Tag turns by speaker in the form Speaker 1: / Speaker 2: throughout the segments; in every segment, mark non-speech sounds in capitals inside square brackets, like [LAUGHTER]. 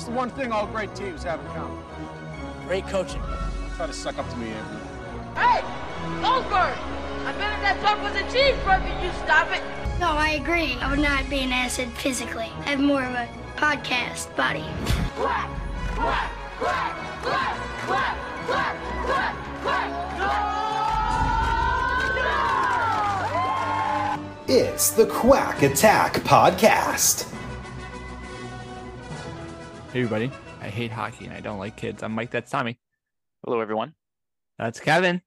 Speaker 1: What's the one thing all great teams have in common?
Speaker 2: Great coaching.
Speaker 1: Try to suck up to me, Anthony.
Speaker 3: Hey, Goldberg! I bet if that talk was a cheeseburger, you stop it.
Speaker 4: No, I agree. I would not be an acid physically. I have more of a podcast body.
Speaker 3: Quack, quack, quack, quack, quack, quack, quack, quack.
Speaker 5: It's the Quack Attack Podcast.
Speaker 6: Hey everybody, I hate hockey and I don't like kids. I'm Mike, that's Tommy.
Speaker 7: Hello, everyone.
Speaker 6: That's Kevin.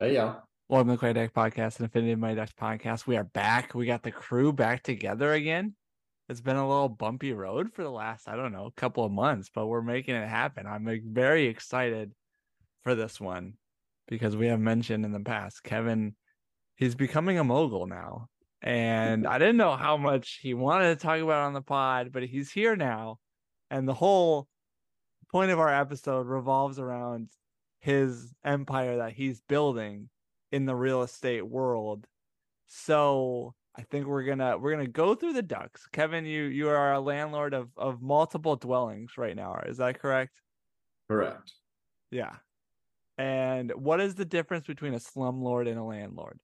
Speaker 8: Hey, y'all.
Speaker 6: Welcome to the Quack Attack Podcast and Infinity Mighty Ducks Podcast. We are back. We got the crew back together again. It's been a little bumpy road for the last, I don't know, couple of months, but we're making it happen. I'm very excited for this one because we have mentioned in the past, Kevin, he's becoming a mogul now. And I didn't know how much he wanted to talk about on the pod, but he's here now. And the whole point of our episode revolves around his empire that he's building in the real estate world. So I think we're gonna we're gonna go through the ducks. Kevin, you you are a landlord of of multiple dwellings right now. Is that correct?
Speaker 8: Correct.
Speaker 6: Yeah. And what is the difference between a slumlord and a landlord?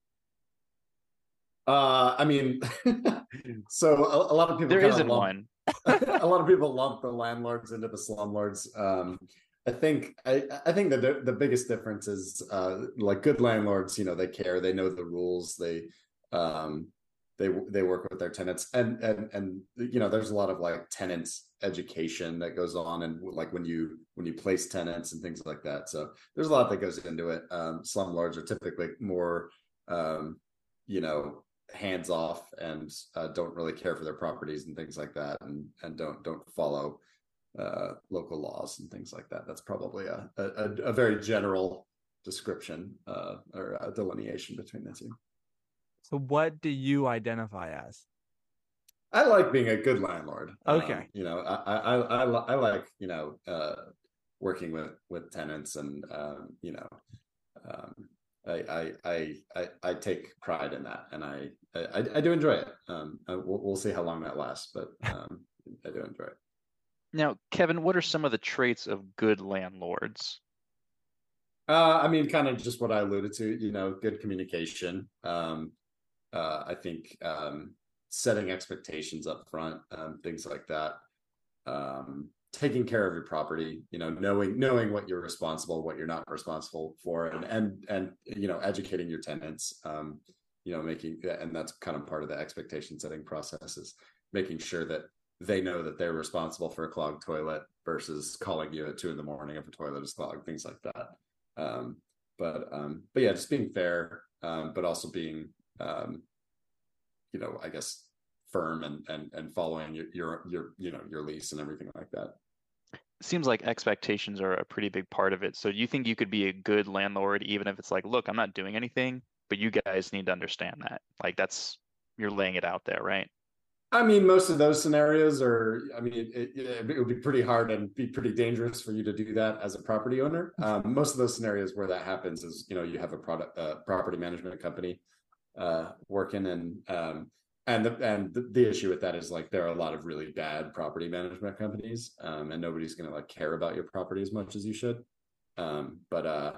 Speaker 8: Uh, I mean, [LAUGHS] so a, a lot of people
Speaker 7: There isn't
Speaker 8: lump-
Speaker 7: one. [LAUGHS]
Speaker 8: a lot of people lump the landlords into the slumlords. Um, I think I, I think the the biggest difference is uh, like good landlords. You know, they care, they know the rules, they um, they they work with their tenants, and and and you know, there's a lot of like tenants education that goes on, and like when you when you place tenants and things like that. So there's a lot that goes into it. Um, slumlords are typically more, um, you know, hands off and uh, don't really care for their properties and things like that, and and don't don't follow uh, local laws and things like that. That's probably a a, a- very general description uh, or a delineation between the two.
Speaker 6: So what do you identify as?
Speaker 8: I like being a good landlord.
Speaker 6: Okay.
Speaker 8: Um, you know, I I I, I, I like you know uh, working with with tenants and um, you know. Um, I, I I I I take pride in that, and I I, I do enjoy it. Um, uh, we'll, we'll see how long that lasts, but um, I do enjoy it.
Speaker 7: Now, Kevin, what are some of the traits of good landlords?
Speaker 8: Uh, I mean, kind of just what I alluded to, you know, good communication. Um, uh, I think um, setting expectations up front, um, things like that. Um, taking care of your property, you know, knowing knowing what you're responsible, what you're not responsible for, and and and you know, educating your tenants. You know, making and that's kind of part of the expectation setting process is making sure that they know that they're responsible for a clogged toilet versus calling you at two in the morning if a toilet is clogged, things like that. Um but um but yeah just being fair um but also being um you know i guess firm and and and following your your your you know your lease and everything like that.
Speaker 7: Seems like expectations are a pretty big part of it. So, do you think you could be a good landlord even if it's like, look, I'm not doing anything, but you guys need to understand that. Like, that's you're laying it out there, right?
Speaker 8: i mean most of those scenarios are i mean it, it, it would be pretty hard and be pretty dangerous for you to do that as a property owner um, most of those scenarios where that happens is you know you have a product uh, property management company uh working and um and the and the, the issue with that is like there are a lot of really bad property management companies um and nobody's gonna like care about your property as much as you should um but uh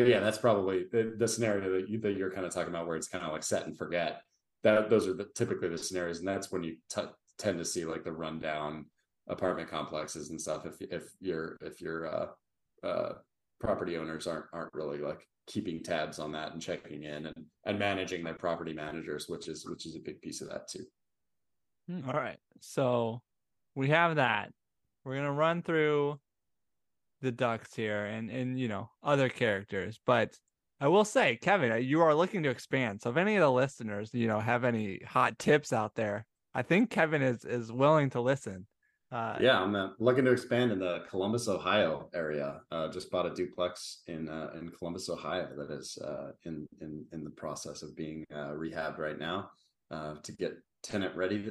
Speaker 8: but yeah that's probably the, the scenario that you that you're kind of talking about where it's kind of like set and forget that those are the typically the scenarios and that's when you t- tend to see like the rundown apartment complexes and stuff if if your if your uh uh property owners aren't aren't really like keeping tabs on that and checking in and and managing their property managers which is which is a big piece of that too
Speaker 6: Hmm, All right. So we have that. We're gonna run through the ducks here and and you know other characters, but I will say, Kevin, uh, you are looking to expand. So if any of the listeners, you know, have any hot tips out there, I think Kevin is is willing to listen. Uh,
Speaker 8: yeah i'm uh, looking to expand in the columbus ohio area uh just bought a duplex in uh in columbus ohio that is uh in in in the process of being rehabbed right now to get tenant ready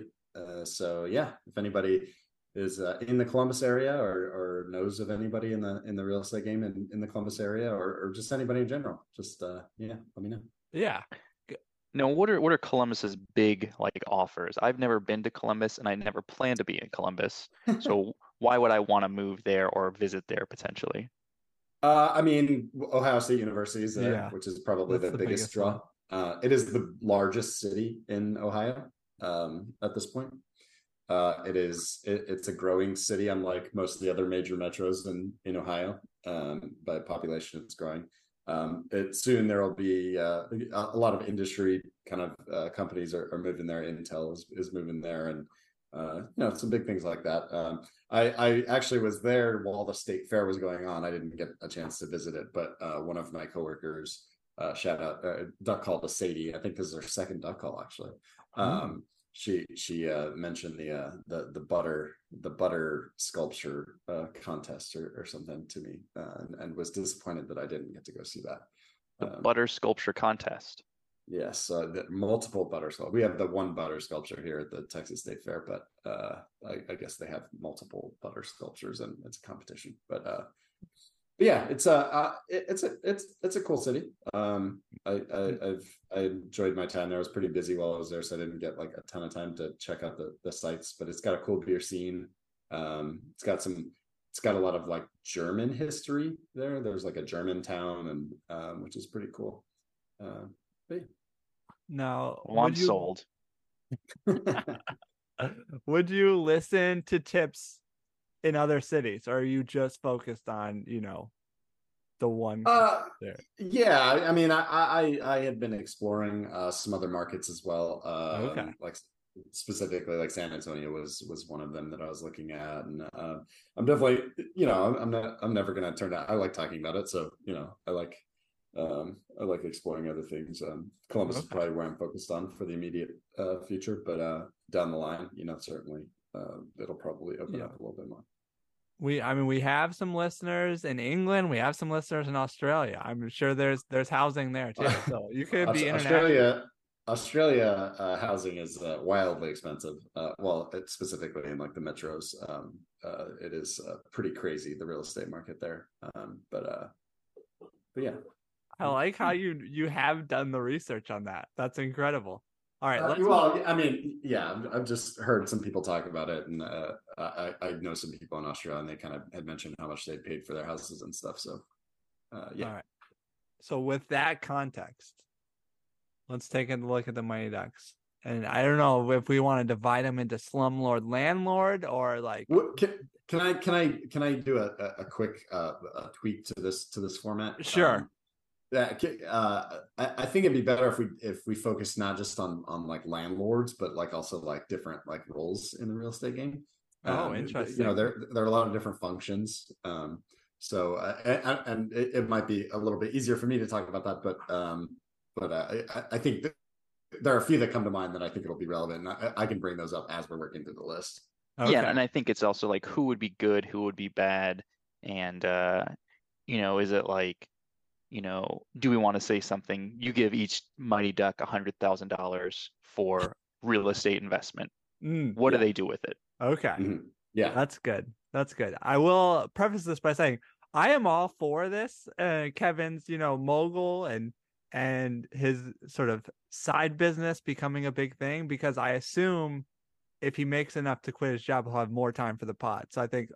Speaker 8: so yeah if anybody is uh, in the Columbus area or or knows of anybody in the in the real estate game in, in the Columbus area or, or just anybody in general, just uh yeah, let me know.
Speaker 6: Yeah.
Speaker 7: Now, what are what are Columbus's big like offers? I've never been to Columbus, and I never plan to be in Columbus. [LAUGHS] So, why would I want to move there or visit there potentially?
Speaker 8: Uh, I mean, Ohio State University is there,
Speaker 6: Yeah.
Speaker 8: which is probably the,
Speaker 6: the
Speaker 8: biggest,
Speaker 6: biggest
Speaker 8: draw. Uh, it is the largest city in Ohio um, at this point. Uh, it is it, it's a growing city, unlike most of the other major metros in in Ohio. Um, by population, is growing. Um, it soon there will be uh, a lot of industry kind of uh, companies are, are moving there. Intel is, is moving there, and uh, you know some big things like that. Um, I, I actually was there while the state fair was going on. I didn't get a chance to visit it, but uh, one of my coworkers, uh, shout out, uh, duck call to Sadie. I think this is her second duck call actually. Um, she she uh, mentioned the uh, the the butter the butter sculpture uh, contest or, or something to me, uh, and, and was disappointed that I didn't get to go see that.
Speaker 7: The
Speaker 8: Um,
Speaker 7: butter sculpture contest.
Speaker 8: Yes, uh, the multiple butter sculpture. We have the one butter sculpture here at the Texas State Fair, but uh, I, I guess they have multiple butter sculptures, and it's a competition. But uh, but yeah, it's a uh, it, it's a it's it's a cool city. Um, I, I I've I enjoyed my time there. I was pretty busy while I was there, so I didn't get like a ton of time to check out the the sites. But it's got a cool beer scene. Um, it's got some. It's got a lot of like German history there. There's like a German town, and um, which is pretty cool. Uh, but yeah.
Speaker 6: Now,
Speaker 7: Well,
Speaker 6: you,
Speaker 7: sold. [LAUGHS]
Speaker 6: would you listen to tips in other cities, or are you just focused on you know the one?
Speaker 8: Uh,
Speaker 6: there.
Speaker 8: yeah, I mean, I, I I had been exploring uh, some other markets as well. Uh,
Speaker 6: Okay.
Speaker 8: like specifically, like San Antonio was was one of them that I was looking at, and uh, I'm definitely, you know, I'm, I'm not, I'm never gonna turn down. I like talking about it, so you know, I like, um, I like exploring other things. Um, Columbus is probably where I'm focused on for the immediate uh, future, but uh, down the line, you know, certainly, uh, it'll probably open
Speaker 6: Yeah.
Speaker 8: up a little bit more.
Speaker 6: We, I mean, we have some listeners in England. We have some listeners in Australia. I'm sure there's there's housing there too. [LAUGHS] So you could be.
Speaker 8: Australia. Australia uh, housing is uh, wildly expensive. Uh, well, it's specifically in like the metros, um, uh, it is uh, pretty crazy the real estate market there. Um, but uh, but yeah,
Speaker 6: I like how you you have done the research on that. That's incredible. All right,
Speaker 8: Uh, well, I mean, yeah, I've- just heard some people talk about it, and uh, I, I know some people in Australia, and they kind of had mentioned how much they paid for their houses and stuff. So, uh, yeah,
Speaker 6: All right. So with that context, let's take a look at the Mighty Ducks. And I don't know if we want to divide them into slumlord, landlord, or like
Speaker 8: What, can, can I can I can I do a, a, quick uh, a tweak to this to this format?
Speaker 6: Sure.
Speaker 8: Um, uh, I, I think it'd be better if we if we focus not just on on like landlords, but like also like different like roles in the real estate game.
Speaker 6: Oh,
Speaker 8: Um,
Speaker 6: interesting.
Speaker 8: You know, there there are a lot of different functions. Um, so uh, and, and it, it might be a little bit easier for me to talk about that, but um, but uh, I, I think that there are a few that come to mind that I think it'll be relevant. And I, I can bring those up as we're working through the list.
Speaker 6: okay.
Speaker 7: Yeah, and I think it's also like who would be good, who would be bad, and uh, you know, is it like, you know, do we want to say something? You give each Mighty Duck a hundred thousand dollars for real estate investment.
Speaker 6: Mm,
Speaker 7: What
Speaker 8: Yeah.
Speaker 7: do they do with it?
Speaker 6: okay.
Speaker 8: Mhm. Yeah.
Speaker 6: That's good. That's good. I will preface this by saying I am all for this. Uh, Kevin's, you know, mogul and and his sort of side business becoming a big thing because I assume if he makes enough to quit his job, he'll have more time for the pot. So I think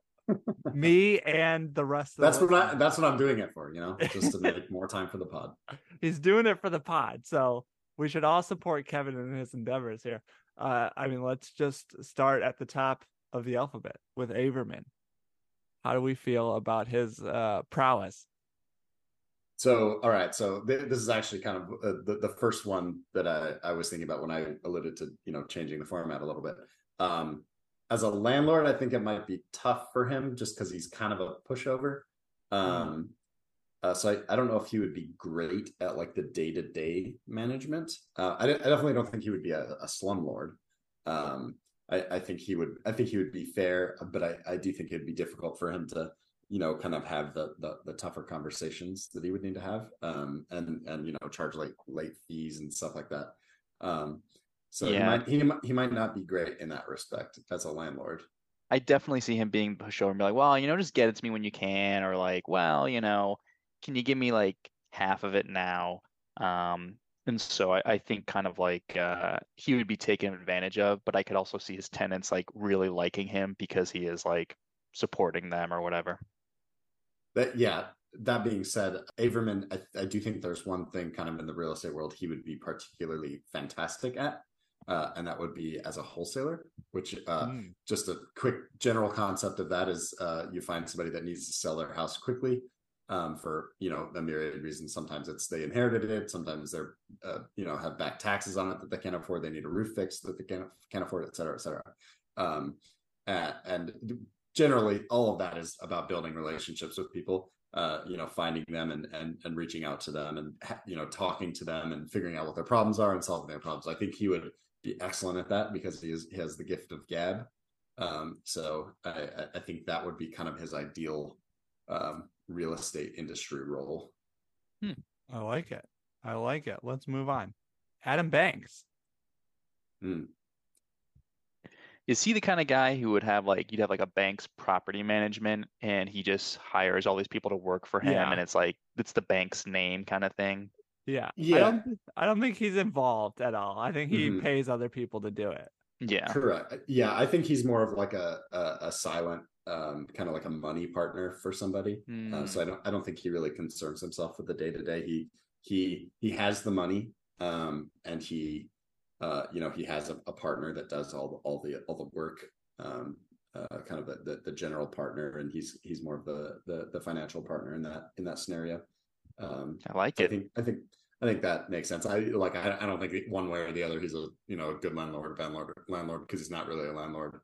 Speaker 6: me and the rest of
Speaker 8: That's
Speaker 6: the
Speaker 8: what I, that's what I'm doing it for, you know, just to make [LAUGHS] more time for the pod.
Speaker 6: he's doing it for the pod. So we should all support Kevin in his endeavors here. Uh, I mean, let's just start at the top of the alphabet with Averman. How do we feel about his uh, prowess?
Speaker 8: So, all right. So th- this is actually kind of uh, the, the first one that I, I was thinking about when I alluded to, you know, changing the format a little bit. Um, as a landlord, I think it might be tough for him just because he's kind of a pushover. Um, uh, so I, I don't know if he would be great at like the day to day management. Uh, I, I definitely don't think he would be a, a slumlord. Um, I, I think he would. I think he would be fair, but I, I do think it'd be difficult for him to, you know, kind of have the the, the tougher conversations that he would need to have, um, and and you know, charge like late fees and stuff like that. Um, so he
Speaker 7: Yeah.
Speaker 8: might he he might not be great in that respect as a landlord.
Speaker 7: I definitely see him being pushover and be like, well, you know, just get it to me when you can, or like, well, you know, can you give me like half of it now? Um, and so I, I think kind of like uh, he would be taken advantage of, but I could also see his tenants like really liking him because he is like supporting them or whatever.
Speaker 8: That yeah. That being said, Averman, I, I do think there's one thing kind of in the real estate world he would be particularly fantastic at, uh, and that would be as a wholesaler. Which uh,
Speaker 6: Mm.
Speaker 8: just a quick general concept of that is uh, you find somebody that needs to sell their house quickly um, for you know a myriad of reasons. Sometimes it's they inherited it. Sometimes they're uh, you know have back taxes on it that they can't afford. They need a roof fix that they can't can't afford, et cetera, et cetera. Um, uh, and generally, all of that is about building relationships with people. Uh, you know, finding them and and and reaching out to them and you know talking to them and figuring out what their problems are and solving their problems. I think he would be excellent at that because he is he has the gift of gab. Um, so I, I- I think that would be kind of his ideal um, real estate industry role.
Speaker 6: I like it. I like it. Let's move on. Adam Banks.
Speaker 8: Mm.
Speaker 7: Is he the kind of guy who would have like you'd have like a bank's property management and he just hires all these people to work for him
Speaker 6: Yeah.
Speaker 7: and it's like it's the bank's name kind of thing?
Speaker 6: Yeah. I
Speaker 8: Yeah.
Speaker 6: don't, I don't think he's involved at all. I think he
Speaker 8: Mhm.
Speaker 6: pays other people to do it.
Speaker 7: Yeah.
Speaker 8: Correct. Yeah, I think he's more of like a a, a silent, um, kind of like a money partner for somebody. Uh, so I don't I don't think he really concerns himself with the day to day. He he he has the money, um, and he, uh, you know, he has a, a partner that does all the all the all the work, um, uh, kind of the, the the general partner, and he's he's more of the the the financial partner in that in that scenario. Um,
Speaker 7: I like
Speaker 8: so I think I think I think that makes sense. I like I, I don't think one way or the other he's a you know a good landlord landlord landlord because he's not really a landlord.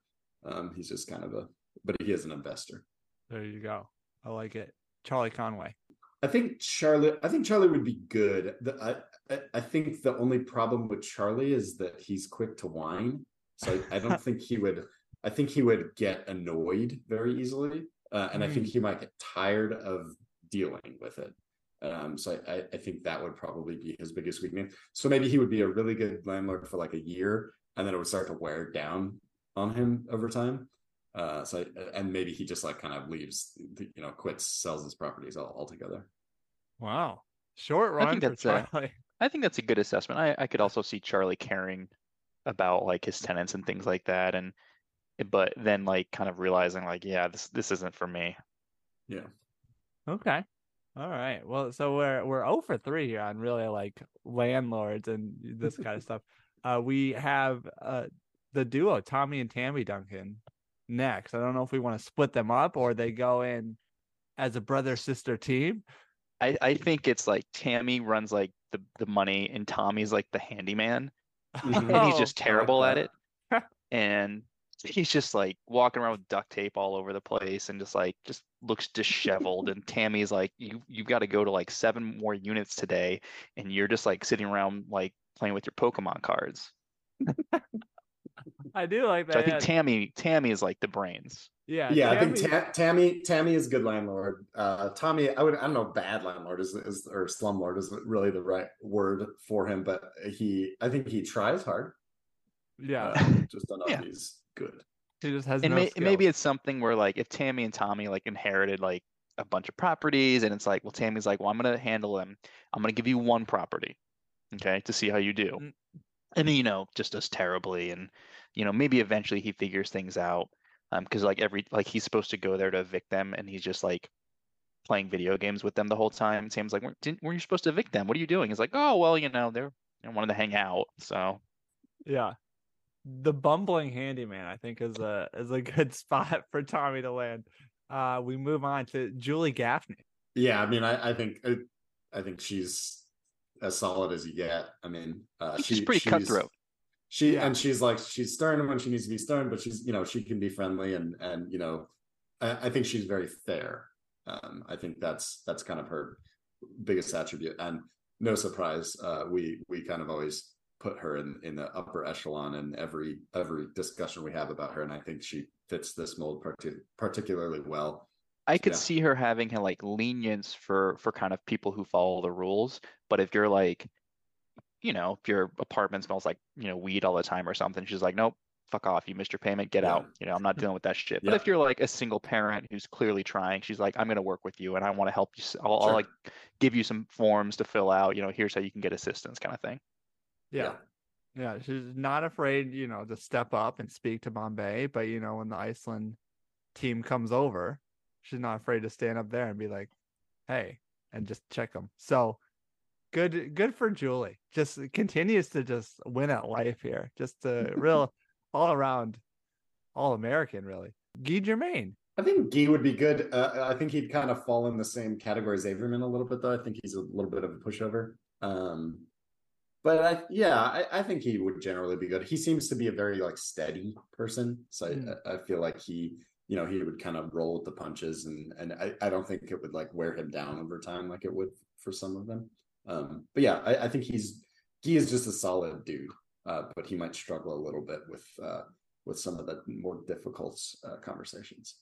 Speaker 8: Um, he's just kind of a but he is an investor.
Speaker 6: There you go. I like it. Charlie Conway.
Speaker 8: I think Charlie. I think Charlie would be good. The, I, I I think the only problem with Charlie is that he's quick to whine. So I, I don't [LAUGHS] think he would. I think he would get annoyed very easily, uh, and I think he might get tired of dealing with it. Um, so I, I think that would probably be his biggest weakness. So maybe he would be a really good landlord for like a year, and then it would start to wear down on him over time. Uh, so and maybe he just like kind of leaves, you know, quits, sells his properties all, altogether.
Speaker 6: Wow. Short
Speaker 7: I think that's a-
Speaker 6: Charlie.
Speaker 7: I think that's a good assessment. I, I could also see Charlie caring about like his tenants and things like that and but then like kind of realizing like yeah this this isn't for me.
Speaker 8: Yeah.
Speaker 6: Okay. All right. Well, so we're we're 0 for 3 here on really like landlords and this kind of stuff. Uh we have uh the duo Tommy and Tammy Duncan next. I don't know if we want to split them up or they go in as a brother sister team.
Speaker 7: I, I think it's like Tammy runs like the, the money and Tommy's like the handyman [LAUGHS] and he's
Speaker 6: Oh,
Speaker 7: just terrible at it. [LAUGHS] And he's just like walking around with duct tape all over the place and just like just looks disheveled. and Tammy's like, You you've got to go to like seven more units today and you're just like sitting around like playing with your Pokemon cards.
Speaker 6: I do like that.
Speaker 7: So I think
Speaker 6: yeah.
Speaker 7: Tammy Tammy is like the brains.
Speaker 6: yeah,
Speaker 8: yeah, I think
Speaker 6: Tammy-
Speaker 8: Ta- Tammy Tammy is good landlord. Uh, Tommy, I would I don't know, bad landlord is is or slumlord is really the right word for him, but he I think he tries hard.
Speaker 6: yeah,
Speaker 8: Uh, just don't know
Speaker 7: Yeah.
Speaker 8: if he's good.
Speaker 6: she just has
Speaker 7: and
Speaker 6: no
Speaker 7: may, maybe it's something where like if Tammy and Tommy like inherited like a bunch of properties and it's like well Tammy's like well I'm gonna handle them. I'm gonna give you one property okay to see how you do.
Speaker 6: Mm.
Speaker 7: and then you know just does terribly and you know maybe eventually he figures things out um because like every like he's supposed to go there to evict them and he's just like playing video games with them the whole time. And Sam's like weren't, didn't, weren't you supposed to evict them? What are you doing? He's like oh well you know they're I wanted to hang out so.
Speaker 6: Yeah. The bumbling handyman, I think, is a is a [LAUGHS] good spot for Tommy to land. Uh we move on to Julie Gaffney.
Speaker 8: Yeah, I mean, I, I think I, I think she's as solid as you get. I mean, uh,
Speaker 7: she's
Speaker 8: she,
Speaker 7: pretty cutthroat
Speaker 8: She
Speaker 6: Yeah.
Speaker 8: and she's like she's stern when she needs to be stern, but she's you know she can be friendly and and you know I, I think she's very fair. Um, I think that's that's kind of her biggest attribute, and no surprise, uh, we we kind of always put her in in the upper echelon in every every discussion we have about her, and I think she fits this mold partic- particularly well.
Speaker 7: I could
Speaker 8: Yeah.
Speaker 7: see her having like lenience for for kind of people who follow the rules, but if you're like, you know, if your apartment smells like you know weed all the time or something, she's like, nope, fuck off, you missed your payment, get
Speaker 8: Yeah.
Speaker 7: out. You know, I'm not dealing with that shit. But if you're like a single parent who's clearly trying, she's like, I'm gonna work with you and I want to help you. I'll, I'll like give you some forms to fill out. You know, here's how you can get assistance, kind of thing.
Speaker 6: Yeah. Yeah. She's not afraid, you know, to step up and speak to Bombay, but you know, when the Iceland team comes over, she's not afraid to stand up there and be like, "Hey," and just check them. So good, good for Julie. Just continues to just win at life here. Just a real [LAUGHS] all around, all American, really. Guy Germaine.
Speaker 8: I think Guy would be good. Uh, I think he'd kind of fall in the same category as Averman a little bit, though. I think he's a little bit of a pushover. Um, but I, yeah, I, I, think he would generally be good. He seems to be a very like steady person, so mm. I, I, feel like he, you know, he would kind of roll with the punches, and and I, I don't think it would like wear him down over time like it would for some of them. Um, but yeah, I, I think he's he is just a solid dude, uh, but he might struggle a little bit with uh, with some of the more difficult uh, conversations.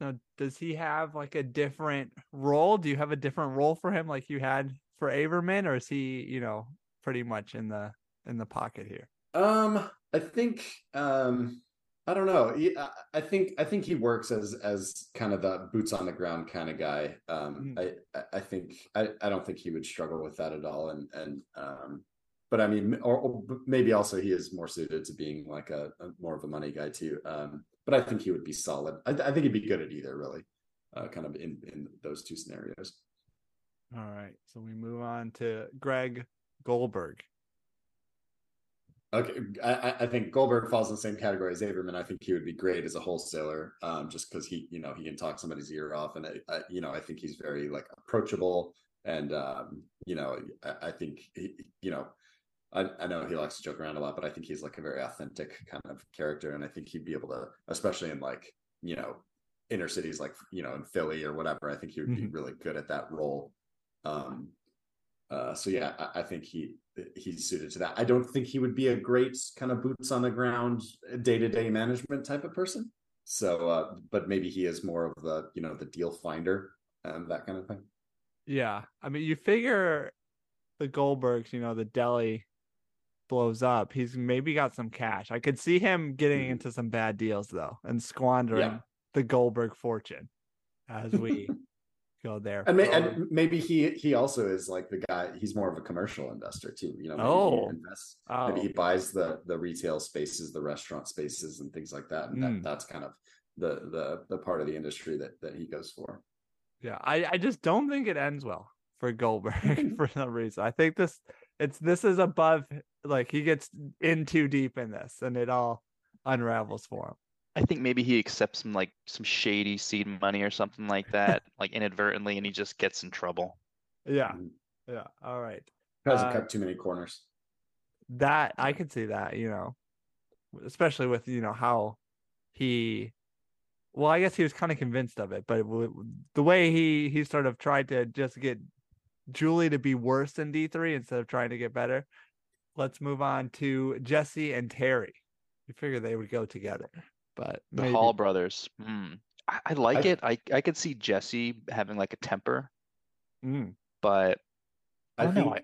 Speaker 6: Now, does he have like a different role? Do you have a different role for him, like you had for Averman, or is he, you know, pretty much in the in the pocket here?
Speaker 8: Um, I think um I don't know. He, I think I think he works as as kind of the boots on the ground kind of guy. Um, mm. I I think I, I don't think he would struggle with that at all. And and um, but I mean, or, or maybe also he is more suited to being like a, a, more of a money guy too. Um, but I think he would be solid. I, I think he'd be good at either, really, uh, kind of in in those two scenarios.
Speaker 6: All right, so we move on to Greg Goldberg.
Speaker 8: Okay, I, I think Goldberg falls in the same category as Averman. I think he would be great as a wholesaler, um, just because he, you know, he can talk somebody's ear off, and I, I, you know, I think he's very like approachable, and um, you know, I, I think he, you know, I, I know he likes to joke around a lot, but I think he's like a very authentic kind of character, and I think he'd be able to, especially in like you know inner cities like you know in Philly or whatever. I think he would be mm-hmm. really good at that role. Um, uh, so yeah, I, I, think he he's suited to that. I don't think he would be a great kind of boots on the ground, day to day management type of person. So, uh, but maybe he is more of the you know the deal finder and that kind of thing.
Speaker 6: Yeah, I mean, you figure the Goldbergs, you know, the deli blows up, he's maybe got some cash. I could see him getting mm-hmm. into some bad deals though and squandering yeah. the Goldberg fortune as we [LAUGHS] go there.
Speaker 8: And, may, and, maybe he he also is like the guy. He's more of a commercial investor too. You know, maybe
Speaker 6: oh.
Speaker 8: he invests. Oh. Maybe he buys the the retail spaces, the restaurant spaces, and things like that. And mm. that, that's kind of the the the part of the industry that that he goes for.
Speaker 6: Yeah, I I just don't think it ends well for Goldberg [LAUGHS] for some reason. I think this it's this is above like he gets in too deep in this and it all unravels for him.
Speaker 7: I think maybe he accepts some like some shady seed money or something like that, [LAUGHS] like inadvertently, and he just gets in trouble.
Speaker 6: Yeah, yeah. All right.
Speaker 8: Hasn't uh, cut too many corners.
Speaker 6: That I could see that, you know, especially with you know how he. Well, I guess he was kind of convinced of it, but the way he he sort of tried to just get Julie to be worse than D three instead of trying to get better. Let's move on to Jesse and Terry. You figure they would go together but
Speaker 7: the maybe. Hall brothers. Mm. I, I, like I, it. I I could see Jesse having like a temper,
Speaker 6: mm.
Speaker 7: but
Speaker 8: I, I think know.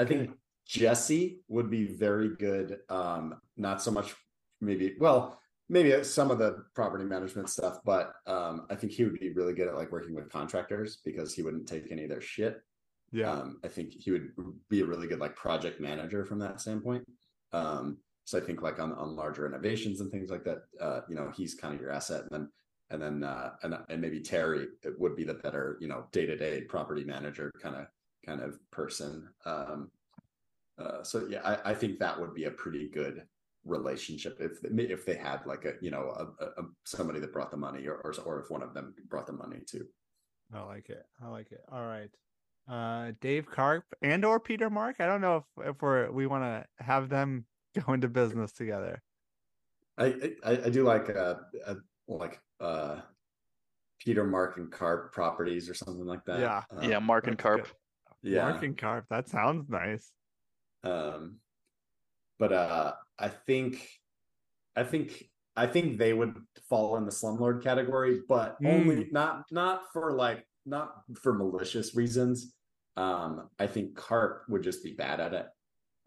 Speaker 8: I, think Jesse would be very good. Um, not so much maybe. Well, maybe some of the property management stuff, but um, I think he would be really good at like working with contractors because he wouldn't take any of their shit.
Speaker 6: Yeah.
Speaker 8: Um, I think he would be a really good like project manager from that standpoint. Um, so I think like on on larger innovations and things like that, uh, you know, he's kind of your asset, and then and then uh, and and maybe Terry would be the better, you know, day to day property manager kind of kind of person. Um, uh, so yeah, I, I think that would be a pretty good relationship if if they had like a you know a, a, somebody that brought the money or, or or if one of them brought the money too.
Speaker 6: I like it. I like it. All right. Uh, Dave Karp and or Peter Mark. I don't know if if we're we want to have them [LAUGHS] go into business together.
Speaker 8: I I, I do like uh, uh like uh Peter Mark and Karp properties or something like that.
Speaker 6: Yeah,
Speaker 7: uh, yeah, Mark and Karp.
Speaker 6: Good. Yeah, Mark and Karp. That sounds nice.
Speaker 8: Um, but uh, I think, I think, I think they would fall in the slumlord category, but mm. only not not for like not for malicious reasons. Um, I think Karp would just be bad at it.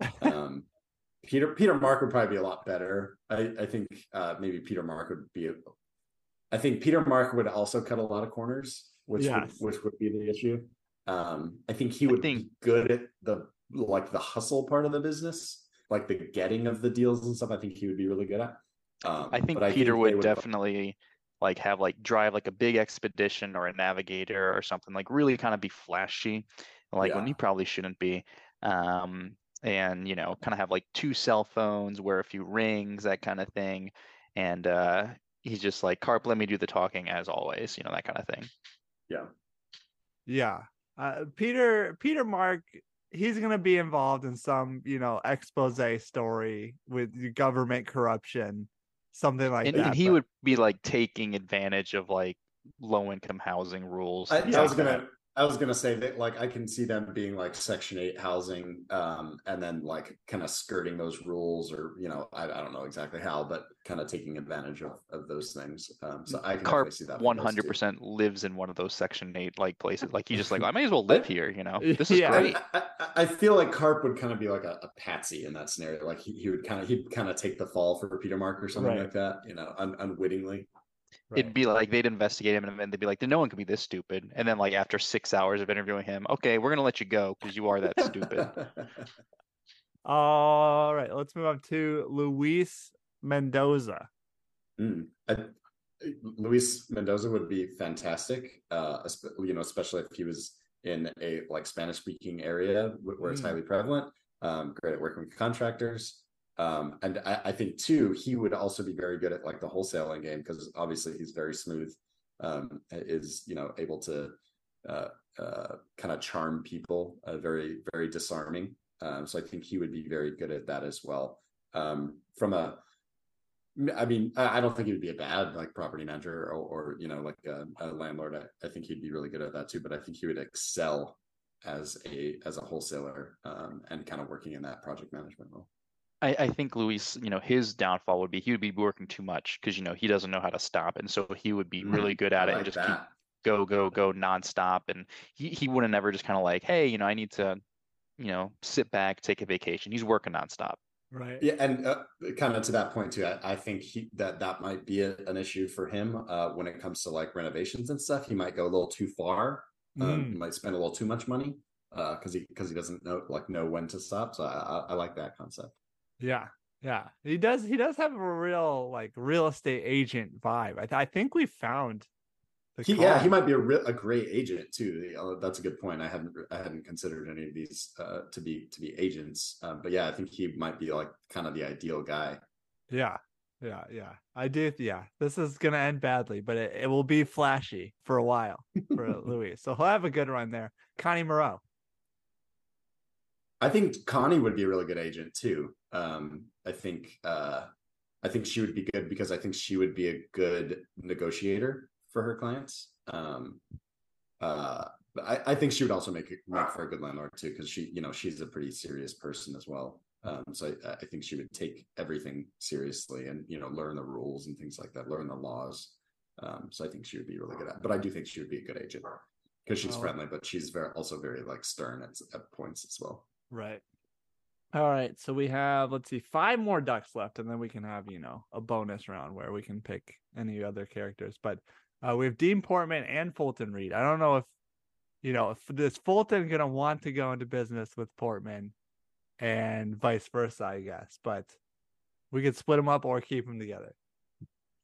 Speaker 8: [LAUGHS] Um, Peter Peter Mark would probably be a lot better. I, I think uh, maybe Peter Mark would be. A, I think Peter Mark would also cut a lot of corners, which yes. would, which would be the issue. Um, I think he would think... be good at the like the hustle part of the business, like the getting of the deals and stuff. I think he would be really good at. Um,
Speaker 7: I think
Speaker 8: but
Speaker 7: Peter
Speaker 8: they
Speaker 7: would
Speaker 8: would-
Speaker 7: definitely like have like drive like a big expedition or a navigator or something like really kind of be flashy, like when he probably shouldn't be. Um, and you know, kind of have like two cell phones, wear a few rings, that kind of thing. And uh, he's just like, Karp, let me do the talking as always, you know, that kind of thing.
Speaker 6: Yeah. Yeah uh, Peter Peter Mark he's going to be involved in some, you know, expose story with government corruption, something like
Speaker 7: and,
Speaker 6: that.
Speaker 7: and he
Speaker 6: but-
Speaker 7: would be like taking advantage of like low income housing rules.
Speaker 8: I,
Speaker 7: and
Speaker 8: I was
Speaker 7: stuff like that.
Speaker 8: gonna I was gonna say that like I can see them being like section eight housing um and then like kind of skirting those rules or you know I, I don't know exactly how but kind of taking advantage of, of those things um so I can
Speaker 7: Karp
Speaker 8: definitely see that for
Speaker 7: one
Speaker 8: those
Speaker 7: hundred
Speaker 8: two.
Speaker 7: percent lives in one of those section eight like places. Like he's just like, [LAUGHS] I may as well live here, you know. This is
Speaker 6: Yeah.
Speaker 7: great.
Speaker 8: I, I, I feel like Karp would kind of be like a, a patsy in that scenario. Like he, he would kind of he'd kind of take the fall for Peter Mark or something
Speaker 6: Right.
Speaker 8: like that, you know, un, unwittingly.
Speaker 7: It'd be like they'd investigate him and then they'd be like, no one could be this stupid. And then like after six hours of interviewing him, okay, we're gonna let you go because you are that stupid. [LAUGHS]
Speaker 6: All right, let's move on to Luis Mendoza.
Speaker 8: Mm. I, Luis Mendoza would be fantastic, uh, you know, especially if he was in a like Spanish speaking area where it's
Speaker 6: Mm.
Speaker 8: highly prevalent. Um, great at working with contractors. Um, and I, I think too, he would also be very good at like the wholesaling game because obviously he's very smooth, um, is, you know, able to uh, uh, kind of charm people, uh, very, very disarming. Um, so I think he would be very good at that as well. Um, from a, I mean, I don't think he would be a bad like property manager or, or you know, like a, a landlord. I, I think he'd be really good at that too. But I think he would excel as a as a wholesaler um, and kind of working in that project management role.
Speaker 7: I, I think Luis, you know, his downfall would be he would be working too much because you know he doesn't know how to stop, and so he would be really good at
Speaker 8: I
Speaker 7: it
Speaker 8: like
Speaker 7: and just keep
Speaker 8: that.
Speaker 7: go go go nonstop, and he he wouldn't ever just kind of like, hey, you know, I need to, you know, sit back, take a vacation. He's working nonstop.
Speaker 6: Right.
Speaker 8: Yeah, and uh, kind of to that point too, I, I think he that that might be a, an issue for him uh, when it comes to like renovations and stuff. He might go a little too far. Um,
Speaker 6: Mm.
Speaker 8: He might spend a little too much money because he because he doesn't know like know when to stop. So I, I, I like that concept.
Speaker 6: Yeah. Yeah. He does he does have a real like real estate agent vibe. I, th- I think we found the
Speaker 8: He, yeah, he might be a real a great agent too. Uh, that's a good point. I hadn't I hadn't considered any of these uh, to be to be agents. Um, but yeah, I think he might be like kind of the ideal guy.
Speaker 6: Yeah. Yeah, yeah. I do yeah. This is gonna end badly, but it, it will be flashy for a while for [LAUGHS] Luis. So he'll have a good run there. Connie Moreau.
Speaker 8: I think Connie would be a really good agent too. Um, I think uh, I think she would be good because I think she would be a good negotiator for her clients. Um, uh, but I, I think she would also make it make for a good landlord too because she, you know, she's a pretty serious person as well. Um, so I, I think she would take everything seriously and you know learn the rules and things like that, learn the laws. Um, so I think she would be really good at. But I do think she would be a good agent because she's
Speaker 6: Oh.
Speaker 8: friendly, but she's very also very like stern at, at points as well.
Speaker 6: Right. All right. So we have, let's see, five more ducks left, and then we can have, you know, a bonus round where we can pick any other characters. But uh, we have Dean Portman and Fulton Reed. I don't know if, you know, if this Fulton gonna want to go into business with Portman and vice versa, I guess. But we could split them up or keep them together.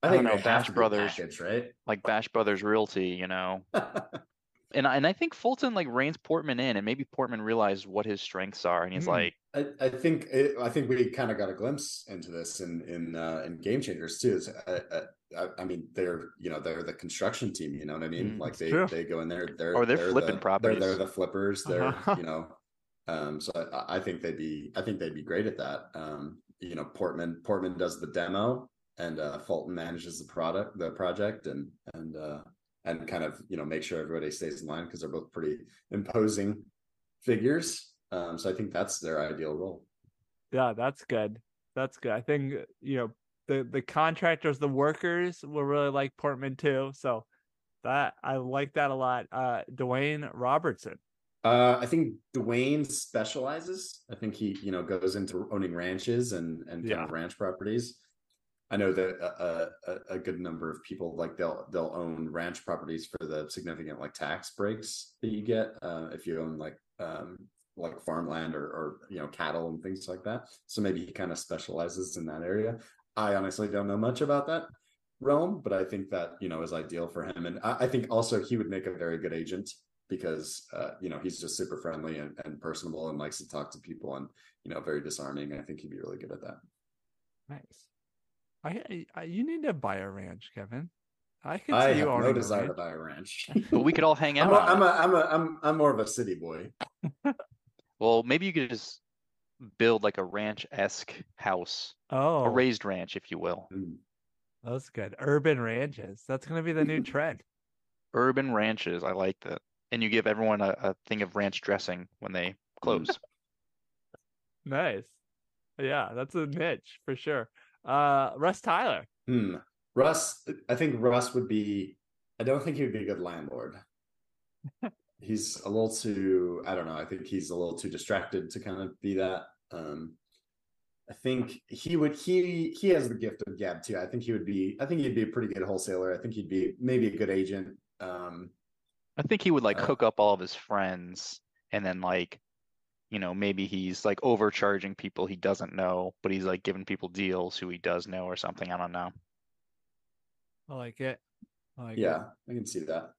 Speaker 8: I
Speaker 7: I
Speaker 8: think
Speaker 7: don't know, Bash Brothers-
Speaker 8: packaged, right?
Speaker 7: Like Bash Brothers Realty, you know. [LAUGHS] And I- and I think Fulton like reins Portman in, and maybe Portman realized what his strengths are, and he's
Speaker 6: Hmm.
Speaker 7: like,
Speaker 8: I, I think it, I think we kind of got a glimpse into this in in uh, in Game Changers too. Is, uh, uh, I, I mean, they're you know they're the construction team. You know what I mean?
Speaker 7: Mm,
Speaker 8: like they
Speaker 6: true.
Speaker 8: they go in there. They're
Speaker 7: Or they're flipping
Speaker 8: the,
Speaker 7: properties.
Speaker 8: They're, they're the flippers. They're
Speaker 6: Uh-huh. [LAUGHS]
Speaker 8: you know. Um, so I, I think they'd be I think they'd be great at that. Um, you know, Portman Portman does the demo, and uh, Fulton manages the product, the project, and and uh, and kind of you know make sure everybody stays in line because they're both pretty imposing figures. Um, so I think that's their ideal role.
Speaker 6: Yeah, that's good. That's good. I think you know the the contractors, the workers will really like Portman too. So that I like that a lot. Uh Dwayne Robertson.
Speaker 8: Uh, I think Dwayne specializes. I think he, you know, goes into owning ranches and and kind
Speaker 6: Yeah.
Speaker 8: of ranch properties. I know that a, a, a good number of people like they'll they'll own ranch properties for the significant like tax breaks that you get uh, if you own like um, like farmland or, or you know cattle and things like that. So maybe he kind of specializes in that area. I honestly don't know much about that realm, but I think that you know is ideal for him, and I, I think also he would make a very good agent because uh, you know he's just super friendly and, and personable and likes to talk to people and you know very disarming. I think he'd be really good at that.
Speaker 6: Nice. I, I you need to buy a ranch, Kevin. I can see
Speaker 8: I
Speaker 6: you
Speaker 8: have
Speaker 6: owning
Speaker 8: no
Speaker 6: a
Speaker 8: desire to buy a ranch. [LAUGHS]
Speaker 7: But we could all hang
Speaker 8: I'm
Speaker 7: out.
Speaker 8: a,
Speaker 7: on
Speaker 8: I'm
Speaker 7: it.
Speaker 8: a, I'm a, I'm, I'm more of a city boy. [LAUGHS]
Speaker 7: Well, maybe you could just build like a ranch-esque house,
Speaker 6: Oh,
Speaker 7: a raised ranch, if you will.
Speaker 8: Mm.
Speaker 6: that's good. Urban ranches. That's gonna be the new [LAUGHS] trend.
Speaker 7: Urban ranches. I like that. And you give everyone a, a thing of ranch dressing when they close.
Speaker 6: Nice. Yeah, that's a niche for sure. Uh, Russ Tyler.
Speaker 8: Hmm. Russ, I think Russ would be. I don't think he would be a good landlord. [LAUGHS] he's a little too. I don't know. I think he's a little too distracted to kind of be that. Um, I think he would. He he has the gift of gab too. I think he would be. I think he'd be a pretty good wholesaler. I think he'd be maybe a good agent. Um,
Speaker 7: I think he would like
Speaker 8: Uh,
Speaker 7: hook up all of his friends and then like, you know, maybe he's like overcharging people he doesn't know, but he's like giving people deals who he does know or something. I don't know.
Speaker 6: I like it. I like it.
Speaker 8: yeah, I can see that.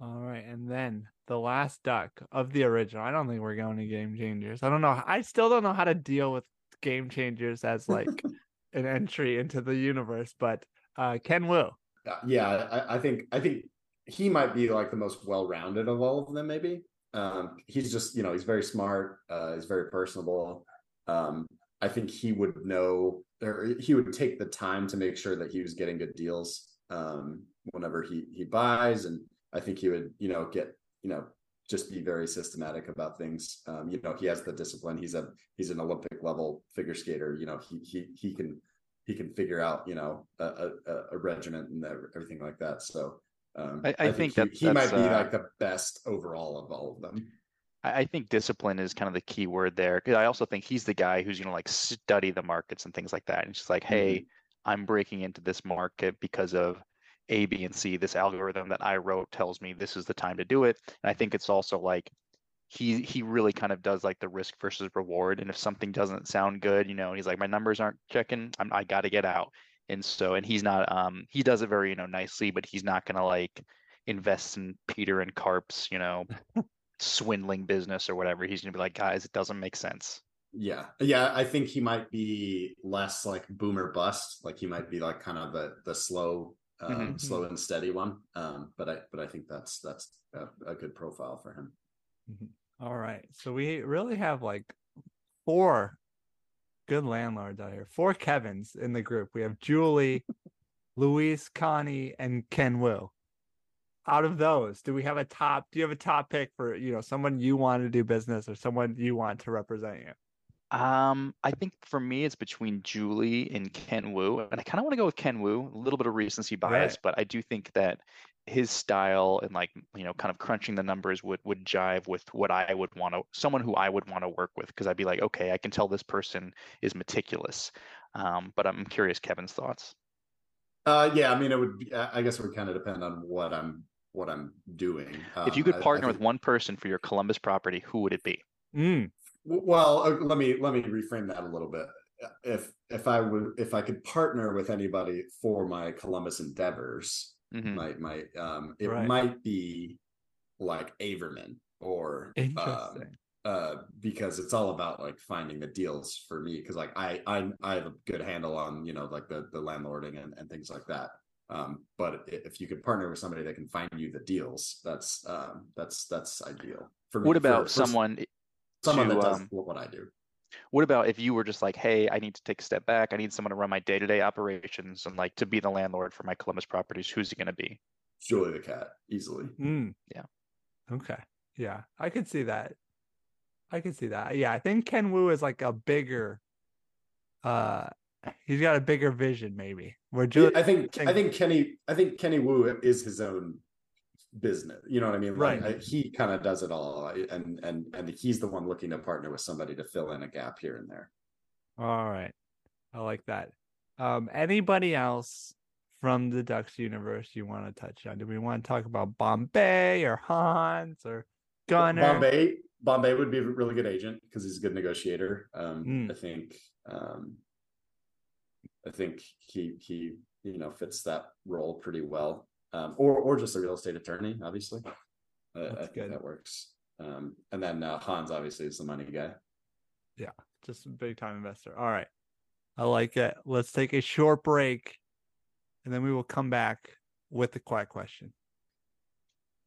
Speaker 6: All right, and then the last duck of the original. I don't think we're going to game changers. I don't know. I still don't know how to deal with game changers as like [LAUGHS] an entry into the universe. But uh, Ken Wu.
Speaker 8: Uh, yeah, I, I think I think he might be like the most well-rounded of all of them. Maybe um, he's just you know he's very smart. Uh, he's very personable. Um, I think he would know, or he would take the time to make sure that he was getting good deals um, whenever he he buys, and I think he would you know get you know just be very systematic about things. Um, you know, he has the discipline. He's a he's an Olympic level figure skater. You know, he he he can he can figure out you know a a, a regiment and everything like that. So um,
Speaker 7: I- I think
Speaker 8: he,
Speaker 7: that
Speaker 8: he might be
Speaker 7: uh,
Speaker 8: like the best overall of all of them.
Speaker 7: I, I think discipline is kind of the key word there. Cause I also think he's the guy who's gonna like study the markets and things like that. And just like, hey, I'm breaking into this market because of A, B, and C. This algorithm that I wrote tells me this is the time to do it. And I think it's also like he he really kind of does like the risk versus reward. And if something doesn't sound good, you know, he's like, my numbers aren't checking. I'm, I got to get out. And so, and he's not, um, he does it very, you know, nicely, but he's not gonna like invest in Peter and Karp's, you know, swindling business or whatever. He's gonna be like, guys, it doesn't make sense.
Speaker 8: Yeah, yeah. I think he might be less like boomer bust. Like he might be like kind of the the slow, um,
Speaker 7: Mhm.
Speaker 8: slow and steady one. Um, but I but I think that's that's a, a good profile for him.
Speaker 6: All right, so we really have like four good landlords out here. Four Kevins in the group. We have Julie, [LAUGHS] Luis, Connie, and Ken Wu. Out of those, do we have a top? Do you have a top pick for you know someone you want to do business or someone you want to represent you?
Speaker 7: Um, I think for me, it's between Julie and Ken Wu, and I kind of want to go with Ken Wu. A little bit of recency bias,
Speaker 6: Right.
Speaker 7: but I do think that his style and like you know, kind of crunching the numbers would would jive with what I would want to, someone who I would want to work with, because I'd be like, okay, I can tell this person is meticulous. Um, but I'm curious, Kevin's thoughts.
Speaker 8: Uh, yeah. I mean, it would. Be, I I guess it would kind of depend on what I'm what I'm doing.
Speaker 7: if you could
Speaker 8: I- I
Speaker 7: partner
Speaker 8: think-
Speaker 7: with one person for your Columbus property, who would it be?
Speaker 6: Mm,
Speaker 8: Well, uh, let me let me reframe that a little bit. If if I would if I could partner with anybody for my Columbus endeavors,
Speaker 7: Mhm.
Speaker 8: might might um it
Speaker 6: Right.
Speaker 8: might be like Averman or um, uh because it's all about like finding the deals for me because like I, I I have a good handle on you know like the the landlording and, and things like that. Um, but if you could partner with somebody that can find you the deals, that's um that's that's ideal for me.
Speaker 7: What about
Speaker 8: for s-
Speaker 7: someone?
Speaker 8: someone
Speaker 7: to,
Speaker 8: that does
Speaker 7: um,
Speaker 8: what I do?
Speaker 7: What about if you were just like, hey, I need to take a step back. I need someone to run my day-to-day operations and like to be the landlord for my Columbus properties. Who's it going to be?
Speaker 8: Julie the cat easily.
Speaker 6: Mm.
Speaker 7: Yeah.
Speaker 6: Okay. Yeah, I could see that. I could see that. Yeah, I think Ken Wu is like a bigger. Uh, he's got a bigger vision, maybe. Where Julie,
Speaker 8: I think
Speaker 6: think-
Speaker 8: I think Kenny I think Kenny Wu is his own business. You know what I mean? Like,
Speaker 6: Right.
Speaker 8: I- he kind of does it all, and and and he's the one looking to partner with somebody to fill in a gap here and there.
Speaker 6: All right. I like that. Um, anybody else from the Ducks universe you want to touch on? Do we want to talk about Bombay or Hans or Gunner?
Speaker 8: Bombay Bombay would be a really good agent because he's a good negotiator. Um,
Speaker 6: Mm.
Speaker 8: I think um, I think he he you know fits that role pretty well. Um, or or just a real estate attorney, obviously. Uh, I
Speaker 6: That's
Speaker 8: think
Speaker 6: good.
Speaker 8: that works. Um, and then uh, Hans obviously is the money guy.
Speaker 6: Yeah, just a big time investor. All right. I like it. Let's take a short break and then we will come back with the quack question.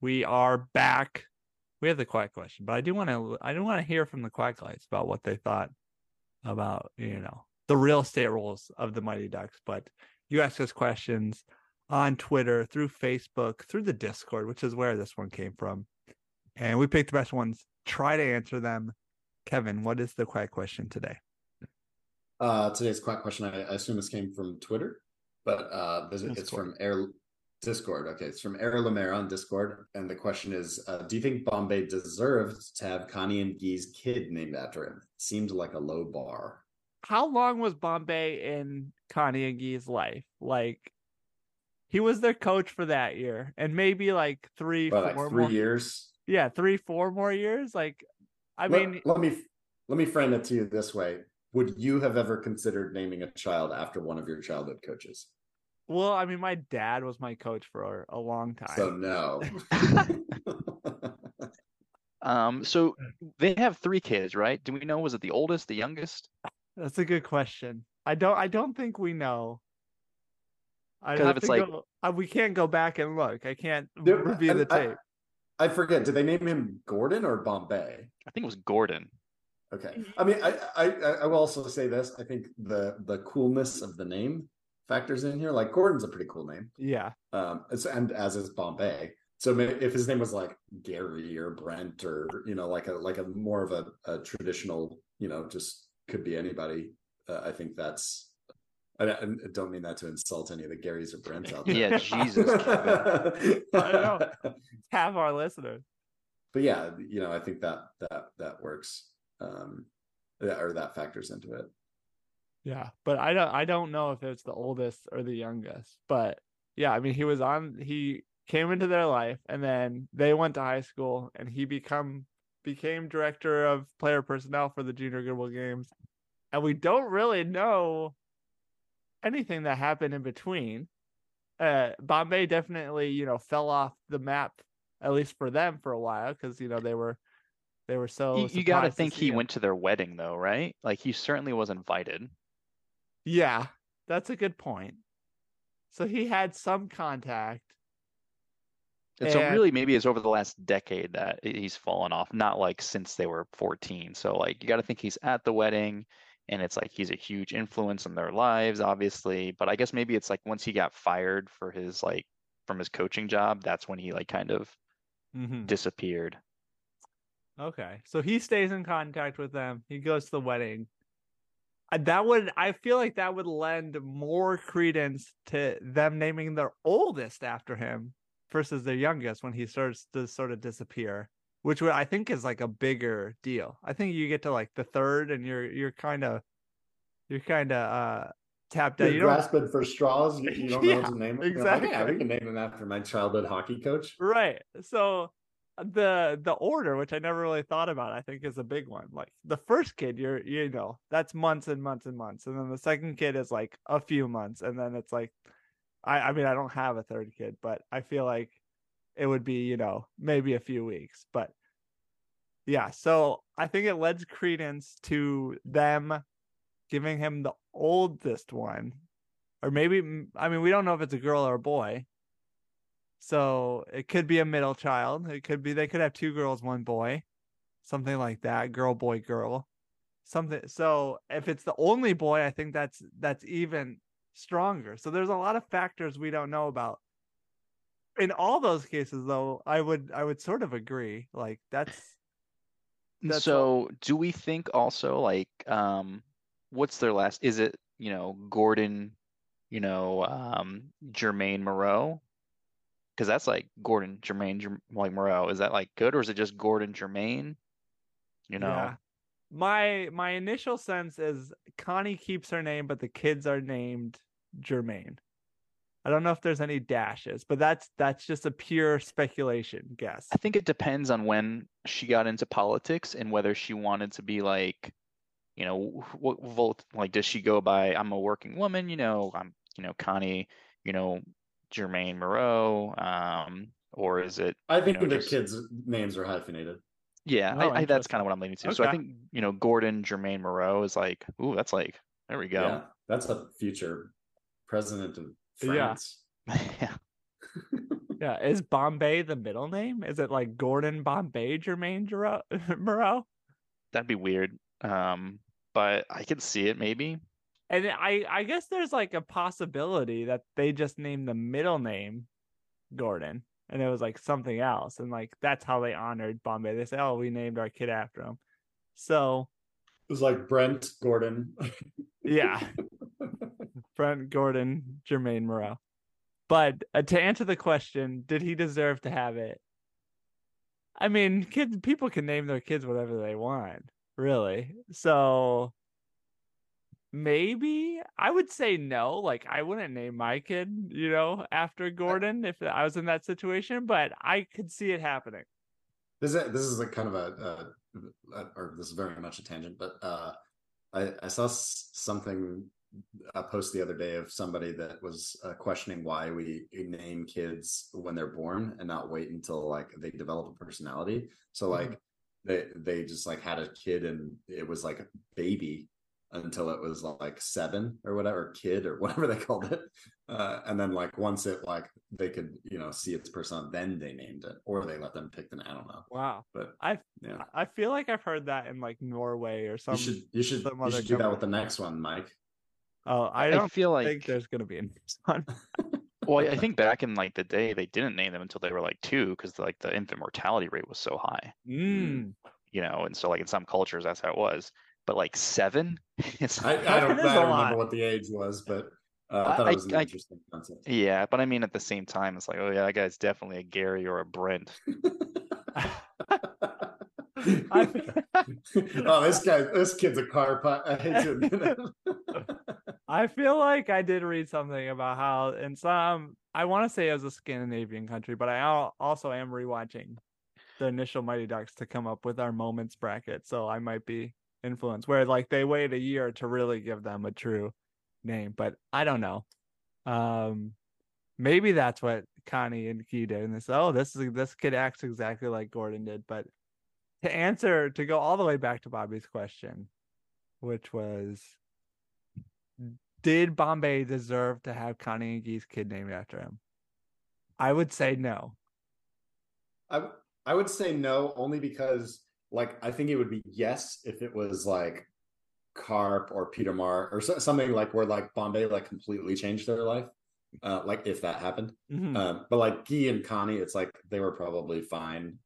Speaker 6: We are back. We have the quack question, but I do want to I do want to hear from the quiet guys about what they thought about, you know, the real estate roles of the Mighty Ducks. But you ask us questions on Twitter, through Facebook, through the Discord, which is where this one came from. And we picked the best ones, try to answer them. Kevin, what is the quack question today?
Speaker 8: Uh, today's quack question. I, I assume this came from Twitter, but uh, this, it's from Air Discord. Okay, it's from Air Lemaire on Discord, and the question is: uh, Do you think Bombay deserves to have Connie and Guy's kid named after him? Seemed like a low bar.
Speaker 6: how long was Bombay in Connie and Guy's life? Like he was their coach for that year, and maybe like three,
Speaker 8: But like
Speaker 6: four
Speaker 8: three
Speaker 6: more.
Speaker 8: years.
Speaker 6: Yeah, three, four more years. Like, I
Speaker 8: Let-
Speaker 6: mean,
Speaker 8: let me let me frame it to you this way: Would you have ever considered naming a child after one of your childhood coaches?
Speaker 6: well, I mean, my dad was my coach for a long time.
Speaker 8: So no. [LAUGHS]
Speaker 7: Um, so they have three kids, right? Do we know was it the oldest, the youngest?
Speaker 6: That's a good question. I don't. I don't think we know. I
Speaker 7: 'Cause if
Speaker 6: have
Speaker 7: it's
Speaker 6: to
Speaker 7: like-
Speaker 6: go. uh, we can't go back and look. I can't
Speaker 8: Dude,
Speaker 6: review
Speaker 8: and
Speaker 6: the tape.
Speaker 8: I forget. Did they name him Gordon or Bombay?
Speaker 7: I think it was Gordon.
Speaker 8: Okay. I mean, I, I I will also say this. I think the the coolness of the name factors in here. Like Gordon's a pretty cool name.
Speaker 6: yeah.
Speaker 8: Um, it's, and as is Bombay. So if his name was like Gary or Brent or you know like a like a more of a, a traditional you know just could be anybody. Uh, I think that's. I, I don't mean that to insult any of the Garys or Brents out [LAUGHS] there.
Speaker 7: Yeah, Jesus, Kevin.
Speaker 6: I know. Have our listeners.
Speaker 8: but yeah, you know, I think that that that works. Um, that- or that factors into it.
Speaker 6: Yeah, but I don't I don't know if it's the oldest or the youngest. But yeah, I mean he was on he came into their life and then they went to high school and he become became director of player personnel for the junior Goodwill games. And we don't really know anything that happened in between. Uh Bombay definitely, you know, fell off the map at least for them for a while because you know they were they were so
Speaker 7: You, you got to think he
Speaker 6: him.
Speaker 7: went to their wedding though, right? Like he certainly was invited.
Speaker 6: Yeah, that's a good point. So he had some contact.
Speaker 7: And so really maybe it's over the last decade that he's fallen off, not like since they were 14. So like you got to think he's at the wedding and it's like he's a huge influence in their lives, obviously. But I guess maybe it's like once he got fired for his like from his coaching job, that's when he like kind of
Speaker 6: Mhm.
Speaker 7: disappeared.
Speaker 6: Okay, so he stays in contact with them. He goes to the wedding. Uh, That would, I feel like that would lend more credence to them naming their oldest after him versus their youngest when he starts to sort of disappear, which would I think is like a bigger deal. I think you get to like the third and you're you're kind of you're kind of uh tapped out.
Speaker 8: You're
Speaker 6: You
Speaker 8: grasping for straws. You, you [LAUGHS] don't know
Speaker 6: Yeah,
Speaker 8: what to name him. You're like, yeah,
Speaker 6: exactly.
Speaker 8: we can name him after my childhood hockey coach.
Speaker 6: Right. So the the order, which I never really thought about, I think is a big one. Like the first kid, you're you know, that's months and months and months. And then the second kid is like a few months. And then it's like I I mean I don't have a third kid, but I feel like it would be, you know, maybe a few weeks. But yeah, so I think it lends credence to them giving him the oldest one. Or maybe I mean we don't know if it's a girl or a boy. So it could be a middle child. It could be they could have two girls, one boy, something like that. Girl, boy, girl, something. So if it's the only boy, I think that's that's even stronger. So there's a lot of factors we don't know about. In all those cases, though, I would I would sort of agree. Like that's That's
Speaker 7: so do we think also like um what's their last is it, you know, Gordon, you know, um Germaine Moreau? Because that's like Gordon Germaine Jerm- like Moreau. Is that like good or is it just Gordon Germaine? You know,
Speaker 6: Yeah. My my initial sense is Connie keeps her name, but the kids are named Germaine. I don't know if there's any dashes, but that's that's just a pure speculation guess.
Speaker 7: I think it depends on when she got into politics and whether she wanted to be like you know, what Volt like does she go by I'm a working woman, you know, I'm you know, Connie, you know, Germaine Moreau, um, or is it
Speaker 8: I think
Speaker 7: know,
Speaker 8: the
Speaker 7: just-
Speaker 8: kids' names are hyphenated.
Speaker 7: yeah,
Speaker 6: Oh,
Speaker 7: I, I, that's kind of what I'm leaning to. So I think, you know, Gordon Germaine Moreau is like, ooh, that's like there we
Speaker 8: Yeah,
Speaker 7: go.
Speaker 8: that's a future president of
Speaker 6: Yeah.
Speaker 8: France. [LAUGHS]
Speaker 7: Yeah.
Speaker 6: Yeah, is Bombay the middle name? Is it like Gordon Bombay Germaine Jero- [LAUGHS] Moreau?
Speaker 7: That'd be weird. Um, but I could see it maybe.
Speaker 6: And I I guess there's like a possibility that they just named the middle name Gordon and it was like something else and like that's how they honored Bombay. They say, "Oh, we named our kid after him." So,
Speaker 8: It was like Brent Gordon.
Speaker 6: yeah. [LAUGHS] Brent Gordon, Germaine Moreau. But uh, to answer the question, did he deserve to have it? I mean, kids, people can name their kids whatever they want, really. So maybe I would say no. Like, I wouldn't name my kid, you know, after Gordon if I was in that situation, but I could see it happening.
Speaker 8: This is this is a kind of a, uh, or this is very much a tangent, but uh, I I saw something a post the other day of somebody that was uh, questioning why we name kids when they're born and not wait until like they develop a personality. So like they they just like had a kid and it was like a baby until it was like seven or whatever kid or [LAUGHS] whatever they called it. Uh, and then like once it like they could you know see its person then they named it or they let them pick the i don't know.
Speaker 6: Wow.
Speaker 8: but
Speaker 6: I
Speaker 8: yeah.
Speaker 6: I feel like I've heard that in like Norway or
Speaker 8: you should you should you should do that with the next one mike
Speaker 6: Oh, I
Speaker 7: I
Speaker 6: don't
Speaker 7: feel like
Speaker 6: think there's gonna be a [LAUGHS] next one.
Speaker 7: well, I think back in like the day they didn't name them until they were like two because like the infant mortality rate was so high,
Speaker 6: Mm.
Speaker 7: you know, and so like in some cultures that's how it was. But like seven, [LAUGHS] it's
Speaker 8: i, I don't,
Speaker 6: That is
Speaker 8: I
Speaker 6: a
Speaker 8: don't
Speaker 6: lot.
Speaker 8: remember what the age was but uh, i
Speaker 7: I-
Speaker 8: it was an
Speaker 7: I-
Speaker 8: interesting concept
Speaker 7: yeah. But I mean, at the same time, it's like, oh yeah, that guy's definitely a Gary or a Brent. [LAUGHS] [LAUGHS] [LAUGHS]
Speaker 8: oh this guy this kid's a car pot i hate to admit it [LAUGHS]
Speaker 6: I feel like I did read something about how in some I want to say it was a Scandinavian country, but I also am rewatching the initial Mighty Ducks to come up with our moments bracket, so I might be influenced. Where like they wait a year to really give them a true name, but I don't know. Um, maybe that's what Connie and Guy did, and they said, "Oh, this is this kid acts exactly like Gordon did." But to answer, to go all the way back to Bobby's question, which was did Bombay deserve to have Connie and Guy's kid named after him? I would say no.
Speaker 8: I I would say no, only because like I think it would be yes if it was like Karp or Peter Mark or so, something like where like Bombay like completely changed their life, uh, like if that happened.
Speaker 6: Mhm.
Speaker 8: Um, but like Guy and Connie, it's like they were probably fine,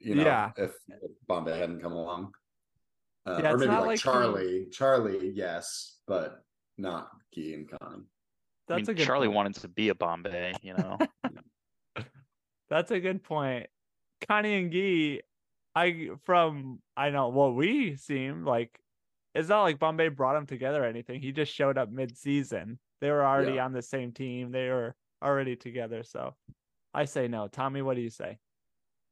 Speaker 8: you know,
Speaker 6: Yeah.
Speaker 8: if, if Bombay hadn't come along. Uh,
Speaker 6: Yeah,
Speaker 8: or maybe
Speaker 6: not
Speaker 8: like,
Speaker 6: like he-
Speaker 8: Charlie, Charlie, yes, but not Guy and Connie.
Speaker 6: That's
Speaker 7: I mean,
Speaker 6: a good
Speaker 7: Charlie
Speaker 6: point.
Speaker 7: wanted to be a Bombay, you know. [LAUGHS]
Speaker 6: That's a good point. Connie and Guy, I from I know what we seem like it's not like Bombay brought them together or anything. He just showed up mid season. They were already
Speaker 8: Yeah.
Speaker 6: on the same team. They were already together. So I say no. Tommy, what do you say?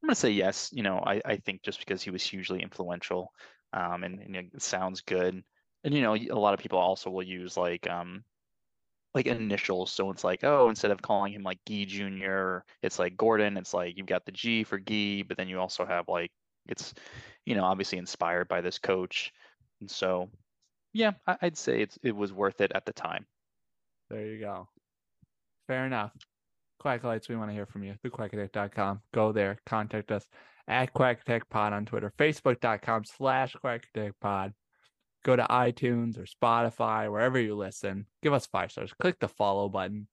Speaker 7: I'm gonna say yes. You know, I, I think just because he was hugely influential, um, and, and it sounds good, and you know, a lot of people also will use like um, like initials. So it's like, oh, instead of calling him like Guy Junior, it's like Gordon. It's like you've got the G for Guy, but then you also have like it's, you know, obviously inspired by this coach, and so yeah, I, I'd say it's it was worth it at the time.
Speaker 6: There you go. Fair enough. Quacklights, we want to hear from you. TheQuackadeck.com. Go there. Contact us at QuackAttackPod on Twitter. Facebook.com slash QuackadeckPod. Go to iTunes or Spotify, wherever you listen. Give us five stars. Click the follow button.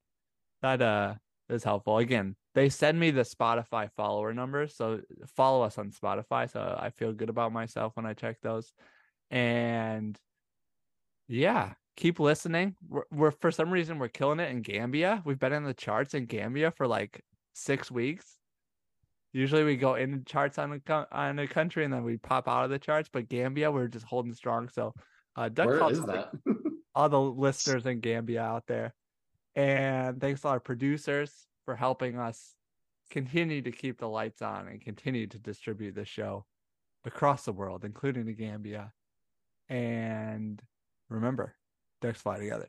Speaker 6: That uh is helpful. Again, they send me the Spotify follower numbers. So follow us on Spotify. So I feel good about myself when I check those. And yeah, keep listening. We're, we're for some reason we're killing it in Gambia. We've been in the charts in Gambia for like six weeks. Usually we go in the charts on a on a country and then we pop out of the charts, but Gambia we're just holding strong. So, uh, Doug
Speaker 8: Where is that? [LAUGHS]
Speaker 6: all the listeners in Gambia out there, and thanks to our producers for helping us continue to keep the lights on and continue to distribute the show across the world, including the Gambia. And remember, that fly together.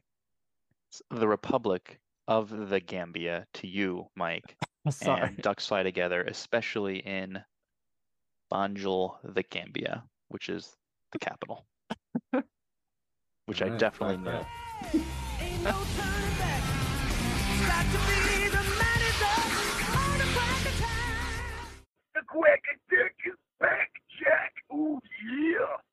Speaker 7: The Republic of the Gambia to you, Mike, [LAUGHS] and Ducks Fly Together, especially in Banjul, the Gambia, which is the capital, [LAUGHS] which right,
Speaker 8: I
Speaker 7: definitely
Speaker 3: know. [LAUGHS] the quick, attack is back, Jack. Oh, yeah.